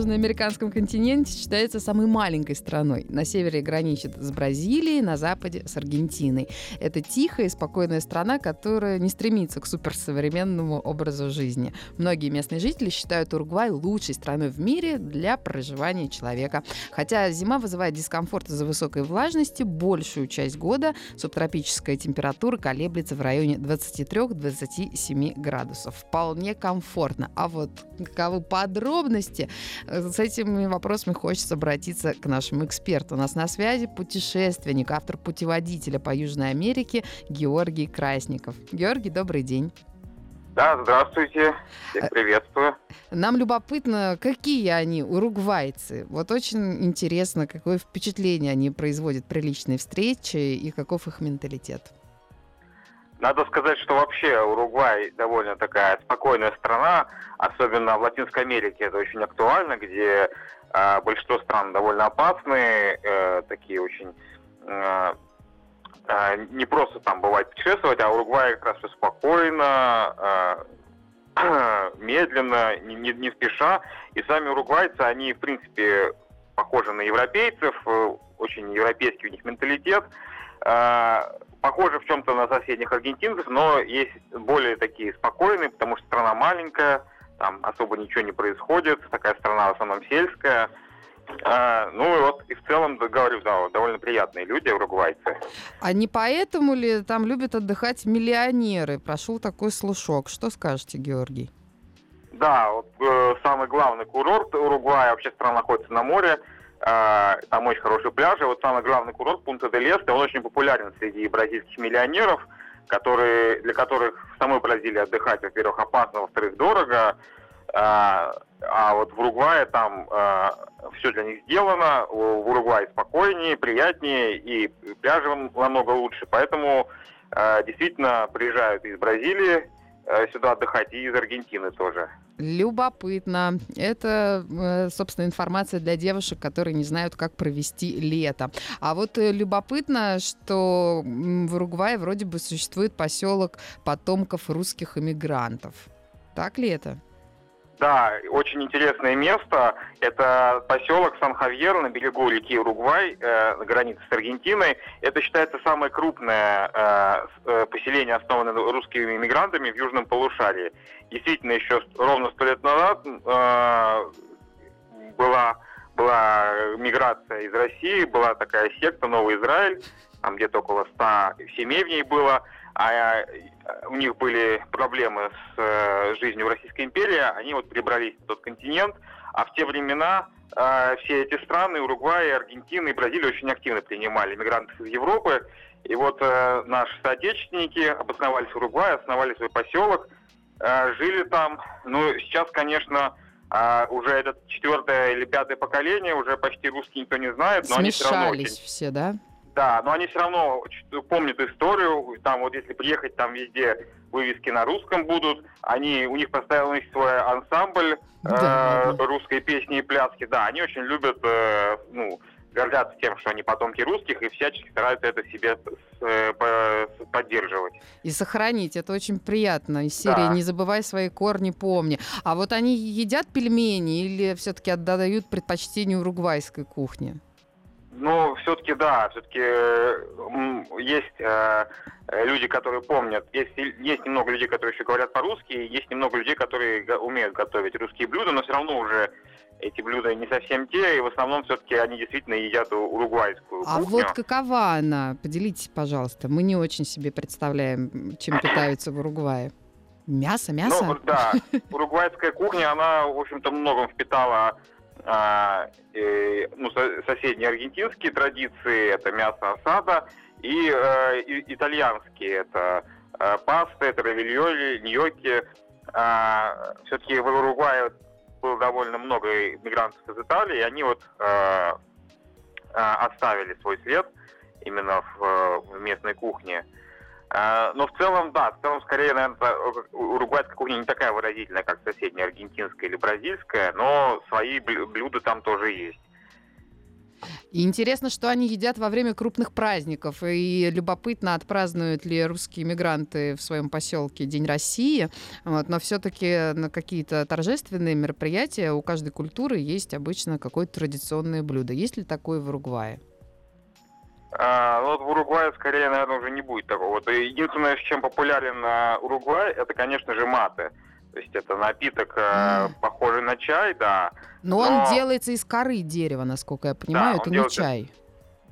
Южноамериканском континенте считается самой маленькой страной. На севере граничит с Бразилией, на западе с Аргентиной. Это тихая и спокойная страна, которая не стремится к суперсовременному образу жизни. Многие местные жители считают Уругвай лучшей страной в мире для проживания человека. Хотя зима вызывает дискомфорт из-за высокой влажности, большую часть года субтропическая температура колеблется в районе 23-27 градусов. Вполне комфортно. А вот каковы подробности, с этими вопросами хочется обратиться к нашему эксперту. У нас на связи путешественник, автор путеводителя по Южной Америке Георгий Красников. Георгий, добрый день. Да, здравствуйте. Всех Э, приветствую. Нам любопытно, какие они, уругвайцы. Вот очень интересно, какое впечатление они производят при личной встрече и каков их менталитет. Надо сказать, что вообще Уругвай довольно такая спокойная страна, особенно в Латинской Америке это очень актуально, где э, большинство стран довольно опасные, э, такие очень э, э, не просто там бывает путешествовать, а Уругвай как раз все спокойно, э, медленно, не, не, не спеша. И сами уругвайцы, они в принципе похожи на европейцев, э, очень европейский у них менталитет. Э, похожи в чем-то на соседних аргентинцев, но есть более такие спокойные, потому что страна маленькая, там особо ничего не происходит, такая страна в основном сельская. А, ну и вот и в целом, говорю, да, довольно приятные люди, уругвайцы. А не поэтому ли там любят отдыхать миллионеры? Прошел такой слушок. Что скажете, Георгий? Да, вот, э, самый главный курорт Уругвая, вообще страна находится на море, там очень хорошие пляжи. Вот самый главный курорт Пунта де Лесте, он очень популярен среди бразильских миллионеров, которые, для которых в самой Бразилии отдыхать, во-первых, опасно, во-вторых, дорого. А, а вот в Уругвае там все для них сделано, в Уругвае спокойнее, приятнее и пляжи намного лучше, поэтому э, действительно приезжают из Бразилии э, сюда отдыхать и из Аргентины тоже. Любопытно. Это, э, собственно, информация для девушек, которые не знают, как провести лето. А вот э, любопытно, что в Уругвае вроде бы существует поселок потомков русских иммигрантов. Так ли это? Да, очень интересное место. Это поселок Сан-Хавьер на берегу реки Уругвай, э, на границе с Аргентиной. Это считается самое крупное э, э, поселение, основанное русскими иммигрантами в южном полушарии. Действительно, еще ровно сто лет назад э, была, была миграция из России, была такая секта Новый Израиль, там где-то около 100 семей в ней было, а э, у них были проблемы с э, жизнью в Российской империи, они вот перебрались на тот континент, а в те времена э, все эти страны, Уругвай, Аргентина и Бразилия очень активно принимали мигрантов из Европы, и вот э, наши соотечественники обосновались в Уругвае, основали свой поселок, э, жили там, ну, сейчас, конечно, а, уже это четвертое или пятое поколение, уже почти русский никто не знает, но они все равно очень Смешались все, да? Да, но они все равно помнят историю. Там вот если приехать, там везде вывески на русском будут. Они, у них постоянно есть свой ансамбль Да, э, да. русской песни и пляски. Да, они очень любят, э, ну, гордятся тем, что они потомки русских и всячески стараются это себе э, поддерживать. И сохранить. Это очень приятно. Из серии Да. «Не забывай свои корни, помни». А вот они едят пельмени или все-таки отдают предпочтение уругвайской кухне? Ну, все-таки да, все-таки есть э, люди, которые помнят, есть, есть немного людей, которые еще говорят по-русски, есть немного людей, которые умеют готовить русские блюда, но все равно уже эти блюда не совсем те, и в основном все-таки они действительно едят уругвайскую А кухню. вот какова она? Поделитесь, пожалуйста. Мы не очень себе представляем, чем питаются в Уругвае. Мясо, мясо? Ну, да, уругвайская кухня, она, в общем-то, многом впитала а, э, ну, со- соседние аргентинские традиции, это мясо осада, и, э, итальянские, это э, паста, это равильоли, ньокки. а, все-таки в Уругвае было довольно много мигрантов из Италии, и они вот а, а, оставили свой след именно в, в местной кухне. Но в целом, да, в целом, скорее, наверное, уругвайская кухня не такая выразительная, как соседняя аргентинская или бразильская, но свои блюда там тоже есть. Интересно, что они едят во время крупных праздников. И любопытно, отпразднуют ли русские мигранты в своем поселке День России. Вот. Но все-таки на какие-то торжественные мероприятия у каждой культуры есть обычно какое-то традиционное блюдо. Есть ли такое в Уругвае? А, ну, вот в Уругвае скорее, наверное, уже не будет такого. Вот единственное, с чем популярен а, Уругвай, это, конечно же, маты. То есть это напиток, э, похожий на чай, да. Но, но он делается из коры дерева, насколько я понимаю, да, это не чай.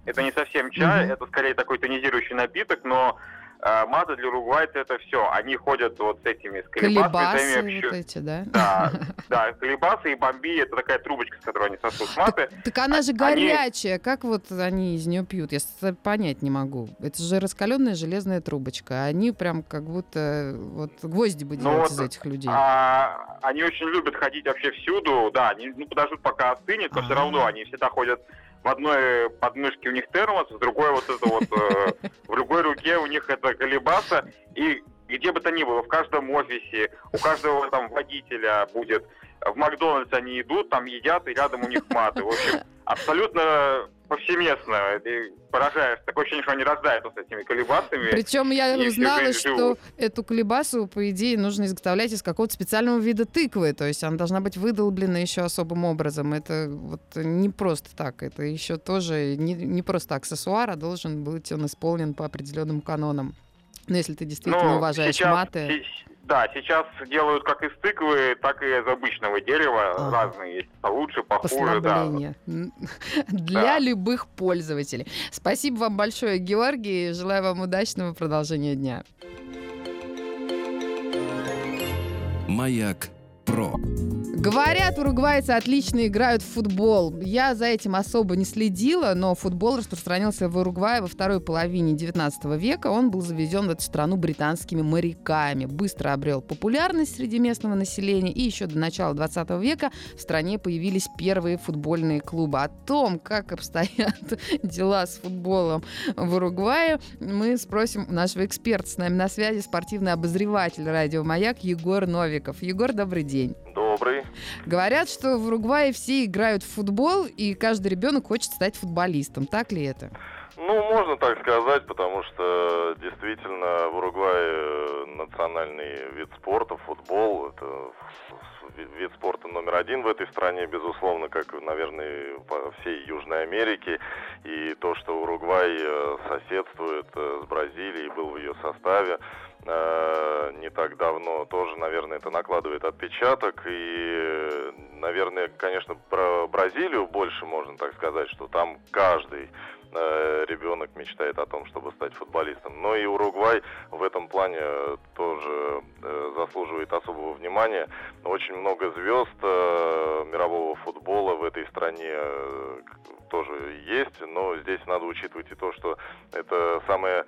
Это не совсем чай, угу. это скорее такой тонизирующий напиток, но маза для уругвайцев это все. Они ходят вот с этими, с колебасами. Колебасы вот эти, да? Да, да, колебасы и бомби, это такая трубочка, с которой они сосут маты. Так, так она же горячая, они... как вот они из нее пьют? Я понять не могу. Это же раскаленная железная трубочка, а они прям как будто вот гвозди бы делать ну, вот, из этих людей. А, они очень любят ходить вообще всюду, да, они ну, подождут пока остынет, но А-а-а. все равно они всегда ходят в одной подмышке у них термос, в другой вот это вот, э, в другой руке у них это колебаса, и где бы то ни было, в каждом офисе, у каждого там водителя будет, в Макдональдс они идут, там едят, и рядом у них маты. В общем, абсолютно повсеместно. Ты поражаешь. Такое ощущение, что они рождаются с этими колебасами. Причем я узнала, что живут. эту колебасу, по идее, нужно изготовлять из какого-то специального вида тыквы. То есть она должна быть выдолблена еще особым образом. Это вот не просто так. Это еще тоже не, не просто аксессуар, а должен быть он исполнен по определенным канонам. Но если ты действительно ну, уважаешь сейчас, маты... Да, сейчас делают как из тыквы, так и из обычного дерева. А. Разные есть. Лучше, похуже, да. Для да. любых пользователей. Спасибо вам большое, Георгий. Желаю вам удачного продолжения дня. Маяк про. Говорят, уругвайцы отлично играют в футбол. Я за этим особо не следила, но футбол распространился в Уругвае во второй половине 19 века. Он был завезен в эту страну британскими моряками. Быстро обрел популярность среди местного населения. И еще до начала 20 века в стране появились первые футбольные клубы. О том, как обстоят дела с футболом в Уругвае, мы спросим у нашего эксперта. С нами на связи спортивный обозреватель радио «Маяк» Егор Новиков. Егор, добрый день. Добрый. Говорят, что в Уругвае все играют в футбол, и каждый ребенок хочет стать футболистом. Так ли это? Ну, можно так сказать, потому что действительно в Уругвае национальный вид спорта, футбол, это вид спорта номер один в этой стране, безусловно, как, наверное, по всей Южной Америке. И то, что Уругвай э, соседствует э, с Бразилией, был в ее составе, Э, не так давно, тоже, наверное, это накладывает отпечаток. И, наверное, конечно, про Бразилию больше можно так сказать, что там каждый э, ребенок мечтает о том, чтобы стать футболистом. Но и Уругвай в этом плане тоже э, заслуживает особого внимания. Очень много звезд мирового футбола в этой стране тоже есть, но здесь надо учитывать и то, что это самая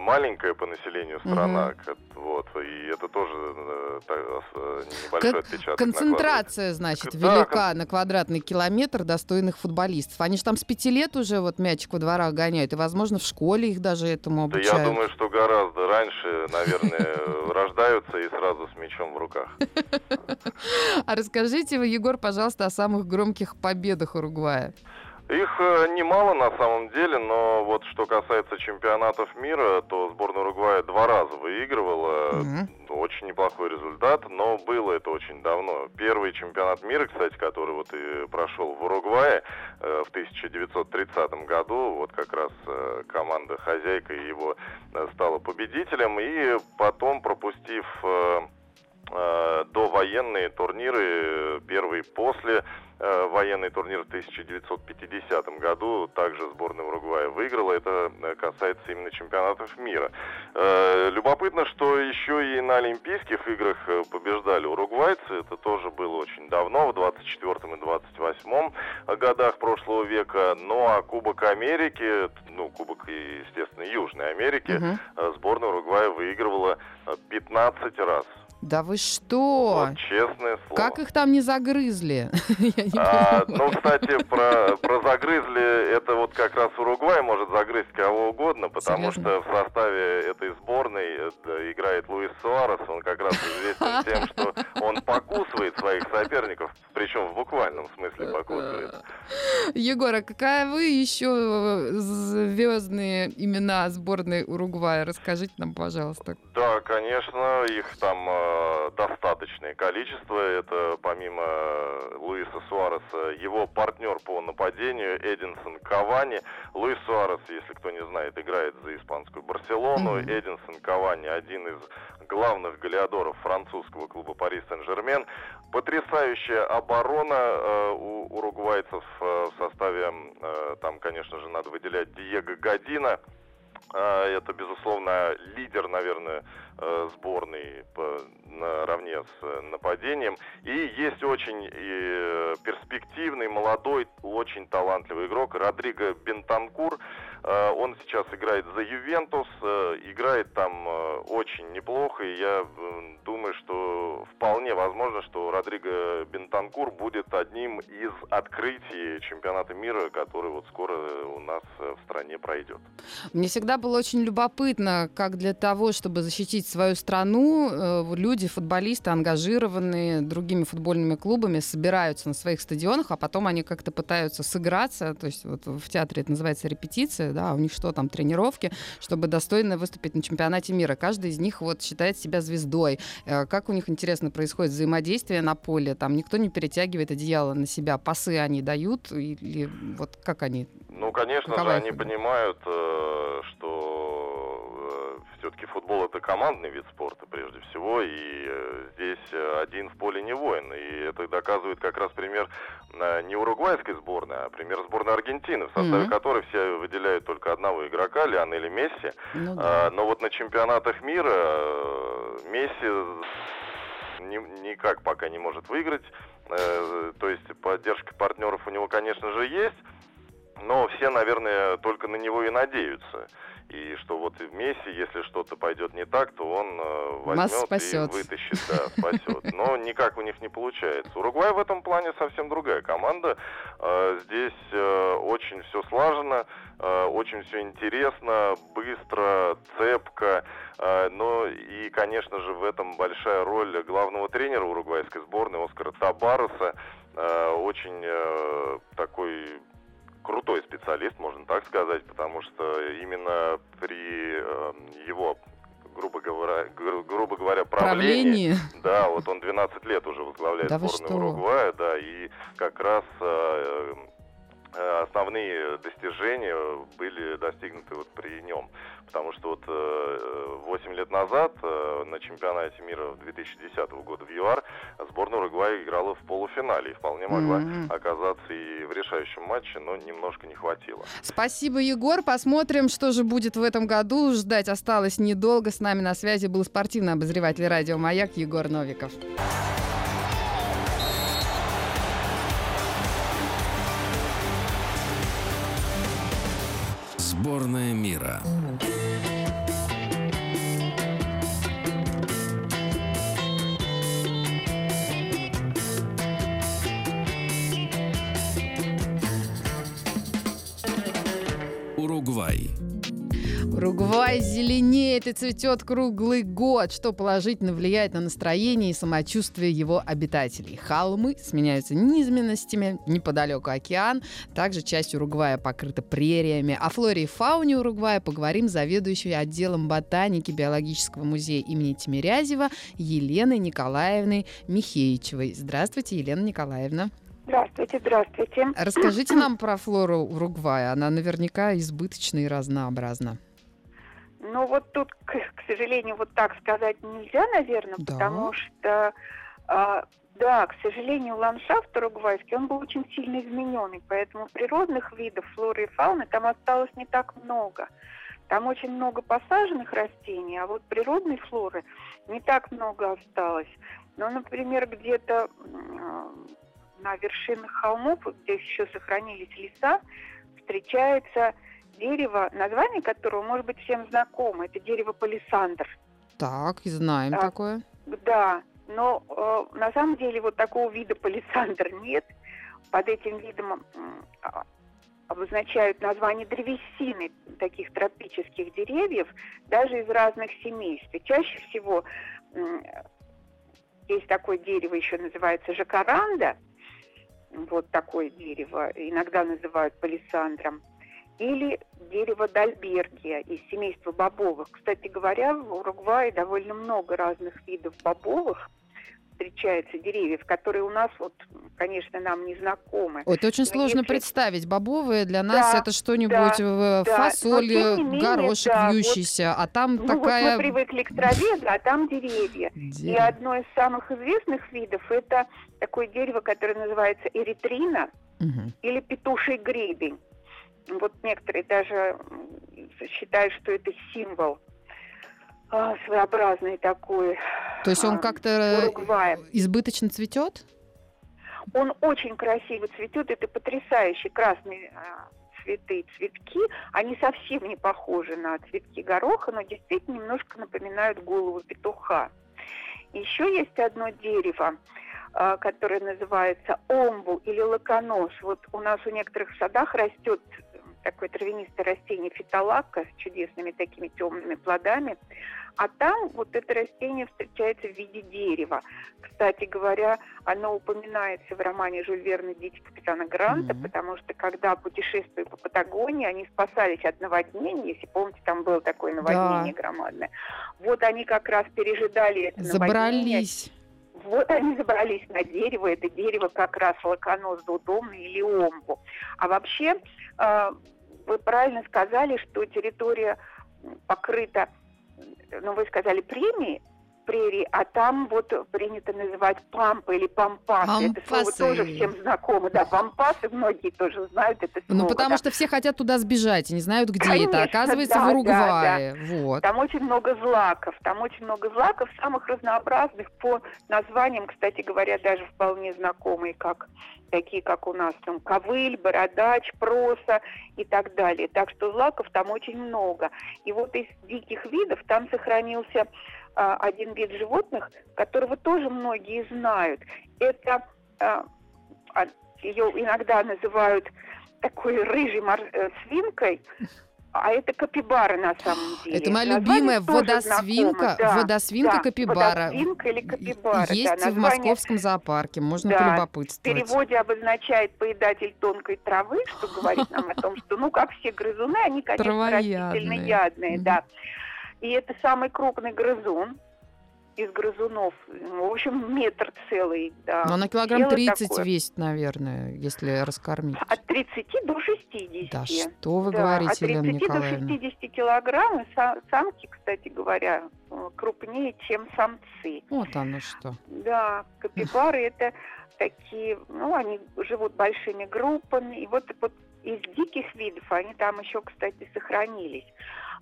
маленькая по населению страна, угу. вот, и это тоже э, э, небольшой Кон- отпечаток. Концентрация, значит, да, велика кон... на квадратный километр достойных футболистов. Они же там с пяти лет уже вот мячик дворах гоняют, и, возможно, в школе их даже этому обучают. Да я думаю, что гораздо раньше, наверное, рождаются и сразу с мячом в руках. А расскажите Егор, пожалуйста, о самых громких победах Уругвая. Их э, немало на самом деле, но вот что касается чемпионатов мира, то сборная Уругвая два раза выигрывала. Mm-hmm. Очень неплохой результат, но было это очень давно. Первый чемпионат мира, кстати, который вот и прошел в Уругвае э, в 1930 году, вот как раз э, команда хозяйка его стала победителем, и потом пропустив довоенные турниры, первый после Э, военный турнир в 1950 году также сборная Уругвая выиграла. Это э, касается именно чемпионатов мира. Э, любопытно, что еще и на Олимпийских играх побеждали уругвайцы. Это тоже было очень давно, в 24 и 28 годах прошлого века. Ну а Кубок Америки, ну Кубок, естественно, Южной Америки, угу. сборная Уругвая выигрывала 15 раз. Да вы что? Вот честное слово. Как их там не загрызли? А, ну, кстати, про, про загрызли, это вот как раз Уругвай может загрызть кого угодно, потому Серьезно? что в составе этой сборной э, играет Луис Суарес, он как раз известен тем, что он покусывает своих соперников, причем в буквальном смысле покусывает. Егор, а какая вы еще звездные имена сборной Уругвая? Расскажите нам, пожалуйста. Да, конечно, их там э, достаточное количество. Это помимо Луиса Суареса, его партнер по нападению Эдинсон Кавани. Луис Суарес, если кто не знает, играет за испанскую Барселону. Мгм. Эдинсон Кавани один из главных голеадоров французского клуба Пари Сен-Жермен. Потрясающая оборона э, у уругвайцев э, в составе, э, там, конечно же, надо выделять Диего Година. А, Это, безусловно, лидер, наверное, э, сборной наравне с э, нападением. И есть очень э, перспективный, молодой, очень талантливый игрок Родриго Бентанкур. Э, Он сейчас играет за Ювентус, э, играет там э, очень неплохо, и я думаю, что вполне возможно, что Родриго Бентанкур будет одним из открытий чемпионата мира, который вот скоро у нас в стране пройдет. Мне всегда было очень любопытно, как для того, чтобы защитить свою страну, люди, футболисты, ангажированные другими футбольными клубами, собираются на своих стадионах, а потом они как-то пытаются сыграться, то есть вот в театре это называется репетиция, да, а у них что там, тренировки, чтобы достойно выступить на чемпионате мира. Каждый из них вот считает себя звездой. Э, Как у них, интересно, происходит взаимодействие на поле? Там никто не перетягивает одеяло на себя, пасы они дают или вот как они? Ну, конечно же, они понимают, э, что все-таки футбол это командный вид спорта прежде всего, и э, здесь э, один в поле не воин. И это доказывает как раз пример э, не уругвайской сборной, а пример сборной Аргентины, в составе Мгм. которой все выделяют только одного игрока, Лионеля Месси. Ну А, Но вот на чемпионатах мира Месси ни- никак пока не может выиграть. То есть поддержка партнеров у него, конечно же, есть, но все, наверное, только на него и надеются. И что вот и Месси, если что-то пойдет не так, то он э, возьмет спасет. и вытащит, да, спасет. Но никак у них не получается. Уругвай в этом плане совсем другая команда. Э, Здесь э, очень все слажено, очень все интересно, быстро, цепко. Но и, конечно же, в этом большая роль главного тренера уругвайской сборной Оскара Табареса. Э, Очень такой крутой специалист, можно так сказать, потому что именно при э, его грубо говоря, гру- грубо говоря, правлении, Правление. да, вот он 12 лет уже возглавляет Да сборную? Уругвая, да, и как раз э, основные достижения были достигнуты вот при нем. Потому что вот э, 8 лет назад э, на чемпионате мира 2010 года в ЮАР сборная Уругвая играла в полуфинале и вполне могла Мгм. оказаться и в решающем матче, но немножко не хватило. Спасибо, Егор. Посмотрим, что же будет в этом году. Ждать осталось недолго. С нами на связи был спортивный обозреватель радио «Маяк» Егор Новиков. Сборная мира. Уругвай. Уругвай зеленеет и цветет круглый год, что положительно влияет на настроение и самочувствие его обитателей. Холмы сменяются низменностями, неподалеку океан, также часть Уругвая покрыта прериями. О флоре и фауне Уругвая поговорим с заведующей отделом ботаники Биологического музея имени Тимирязева Еленой Николаевной Михеичевой. Здравствуйте, Елена Николаевна. Здравствуйте, здравствуйте. Расскажите нам про флору Уругвая. Она наверняка избыточна и разнообразна. Ну вот тут, к, к сожалению, вот так сказать нельзя, наверное, Да. потому что, а, да, к сожалению, ландшафт уругвайский, он был очень сильно измененный, поэтому природных видов флоры и фауны там осталось не так много. Там очень много посаженных растений, а вот природной флоры не так много осталось. Ну, например, где-то м, на вершинах холмов, где еще сохранились леса, встречается дерево, название которого может быть всем знакомо. Это дерево палисандр. Так, знаем Так. такое. Да, но э, на самом деле вот такого вида палисандр нет. Под этим видом а, обозначают название древесины таких тропических деревьев, даже из разных семейств. И чаще всего есть такое дерево, еще называется жакаранда, вот такое дерево, иногда называют палисандром, или дерево дальбергия из семейства бобовых. Кстати говоря, в Уругвае довольно много разных видов бобовых – встречается деревьев, которые у нас вот, конечно, нам не знакомы. это очень сложно если... представить. Бобовые для нас да, это что-нибудь да, фасоль, да. менее, горошек да, вьющийся, вот, а там ну, такая... Вот мы привыкли к траве, да, а там деревья. И одно из самых известных видов это такое дерево, которое называется эритрина угу. или петуший гребень. Вот некоторые даже считают, что это символ а, своеобразный такой. То есть он а, как-то избыточно цветет? Он очень красиво цветет. Это потрясающие красные а, цветы, цветки. Они совсем не похожи на цветки гороха, но действительно немножко напоминают голову петуха. Еще есть одно дерево, которое называется омбу или лаконос. Вот у нас в некоторых садах растет такое травянистое растение фитолака с чудесными такими темными плодами. А там вот это растение встречается в виде дерева. Кстати говоря, оно упоминается в романе Жюль Верна «Дети капитана Гранта», mm-hmm. потому что когда путешествуя по Патагонии, они спасались от наводнения. Если помните, там было такое наводнение да. громадное. Вот они как раз пережидали это Забрались. наводнение. Вот они забрались на дерево. Это дерево как раз лаконос удобный или омбу. А вообще, э, вы правильно сказали, что территория покрыта ну, вы сказали премии, прерии, а там вот принято называть пампы или пампасы. пампасы. Это слово тоже всем знакомо. Да, пампасы многие тоже знают это слово. Ну, потому да. что все хотят туда сбежать и не знают, где Конечно, это. Оказывается, да, в Уругвае. Да, да. Вот. Там очень много злаков. Там очень много злаков, самых разнообразных по названиям, кстати говоря, даже вполне знакомые, как такие, как у нас там ковыль, бородач, проса и так далее. Так что злаков там очень много. И вот из диких видов там сохранился а, один вид животных, которого тоже многие знают. Это а, а ее иногда называют такой рыжей мор- э, свинкой, а это капибара на самом деле. Это моя любимая водосвинка, да, водосвинка да, капибара. Водосвинка или капибара. Есть да, название... в московском зоопарке, можно да, полюбопытствовать. В переводе обозначает поедатель тонкой травы, что говорит нам о том, что, ну, как все грызуны, они, конечно, растительно ядные, да. И это самый крупный грызун из грызунов. В общем, метр целый, да. Но на килограмм 30 такое. весит, наверное, если раскормить. От 30 до 60. Да что вы да, говорите, Елена Николаевна. От 30 до 60 килограмм. И самки, кстати говоря, э, крупнее, чем самцы. Вот оно что. Да, капибары это такие, ну, они живут большими группами. И вот, вот из диких видов они там еще, кстати, сохранились.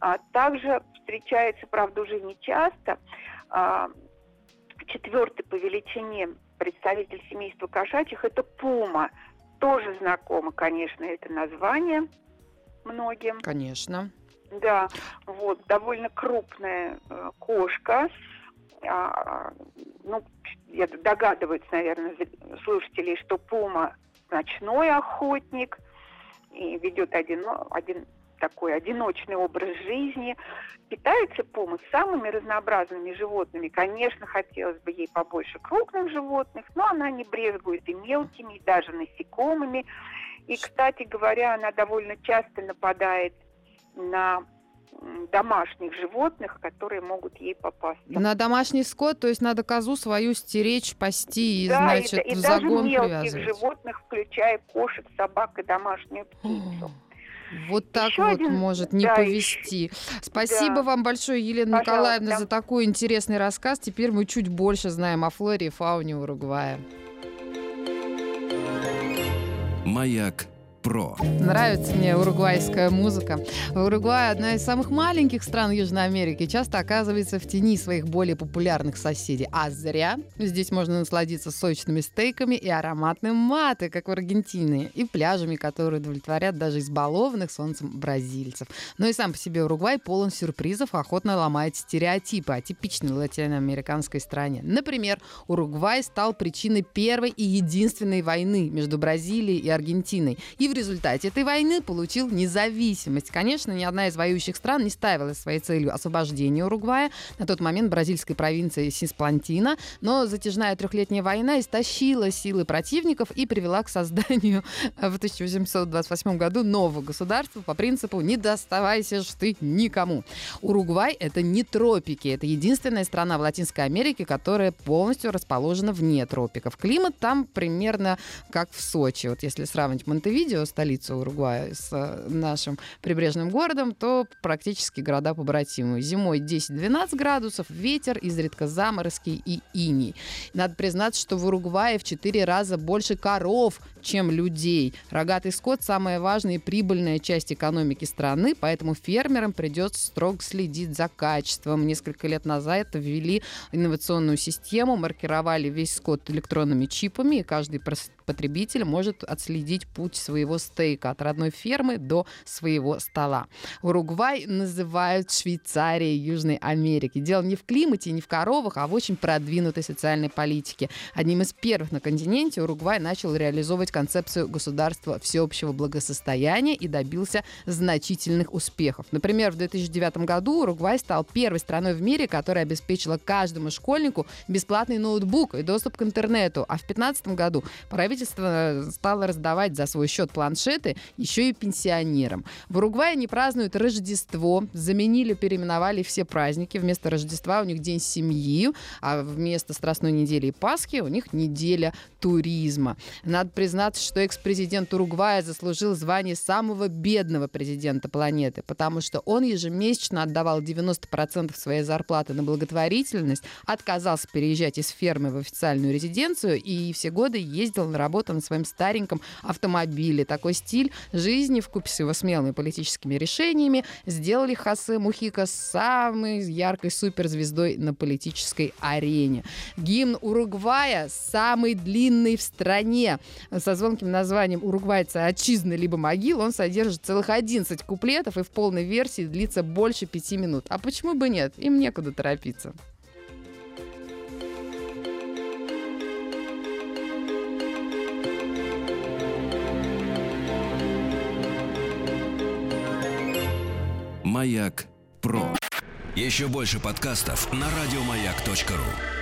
А также встречается, правда, уже не часто, а, четвертый по величине представитель семейства кошачьих – это пума. Тоже знакомо, конечно, это название многим. Конечно. Да, вот, довольно крупная э, кошка. А, ну, я догадываюсь, наверное, слушателей, что пума ночной охотник и ведет один, один такой одиночный образ жизни. Питается пума самыми разнообразными животными. Конечно, хотелось бы ей побольше крупных животных, но она не брезгует и мелкими, и даже насекомыми. И, кстати говоря, она довольно часто нападает на домашних животных, которые могут ей попасть. На домашний скот, то есть надо козу свою стеречь, пасти и, да, значит, и, и в загон даже мелких привязывать. животных, включая кошек, собак и домашнюю птицу. Вот так Еще вот один... может не да, повести. Спасибо да. вам большое, Елена Пожалуйста. Николаевна, за такой интересный рассказ. Теперь мы чуть больше знаем о флоре и фауне Уругвая. Маяк про. Нравится мне уругвайская музыка. Уругвай – одна из самых маленьких стран Южной Америки, часто оказывается в тени своих более популярных соседей. А зря. Здесь можно насладиться сочными стейками и ароматным маты, как в Аргентине, и пляжами, которые удовлетворят даже избалованных солнцем бразильцев. Но и сам по себе Уругвай полон сюрпризов, охотно ломает стереотипы о типичной латиноамериканской стране. Например, Уругвай стал причиной первой и единственной войны между Бразилией и Аргентиной. И в результате этой войны получил независимость. Конечно, ни одна из воюющих стран не ставила своей целью освобождение Уругвая, на тот момент бразильской провинции Сисплантина, но затяжная трехлетняя война истощила силы противников и привела к созданию в 1828 году нового государства по принципу «не доставайся ж ты никому». Уругвай — это не тропики, это единственная страна в Латинской Америке, которая полностью расположена вне тропиков. Климат там примерно как в Сочи. Вот если сравнить Монтевидео Столицу Уругвая, с э, нашим прибрежным городом, то практически города побратимы. Зимой 10-12 градусов, ветер, изредка заморозки и иней. Надо признаться, что в Уругвае в 4 раза больше коров, чем людей. Рогатый скот – самая важная и прибыльная часть экономики страны, поэтому фермерам придется строго следить за качеством. Несколько лет назад ввели инновационную систему, маркировали весь скот электронными чипами, и каждый потребитель может отследить путь своего стейка от родной фермы до своего стола. Уругвай называют Швейцарией Южной Америки. Дело не в климате, не в коровах, а в очень продвинутой социальной политике. Одним из первых на континенте Уругвай начал реализовывать реализовать концепцию государства всеобщего благосостояния и добился значительных успехов. Например, в 2009 году Уругвай стал первой страной в мире, которая обеспечила каждому школьнику бесплатный ноутбук и доступ к интернету. А в 2015 году правительство стало раздавать за свой счет планшеты еще и пенсионерам. В Уругвае не празднуют Рождество, заменили, переименовали все праздники. Вместо Рождества у них День семьи, а вместо Страстной недели и Пасхи у них неделя туризма. Надо признать, признаться, что экс-президент Уругвая заслужил звание самого бедного президента планеты, потому что он ежемесячно отдавал 90% своей зарплаты на благотворительность, отказался переезжать из фермы в официальную резиденцию и все годы ездил на работу на своем стареньком автомобиле. Такой стиль жизни в купе с его смелыми политическими решениями сделали Хосе Мухика самой яркой суперзвездой на политической арене. Гимн Уругвая самый длинный в стране со звонким названием «Уругвайца отчизны либо могил». Он содержит целых 11 куплетов и в полной версии длится больше пяти минут. А почему бы нет? Им некуда торопиться. Маяк Про. Еще больше подкастов на радиомаяк.ру.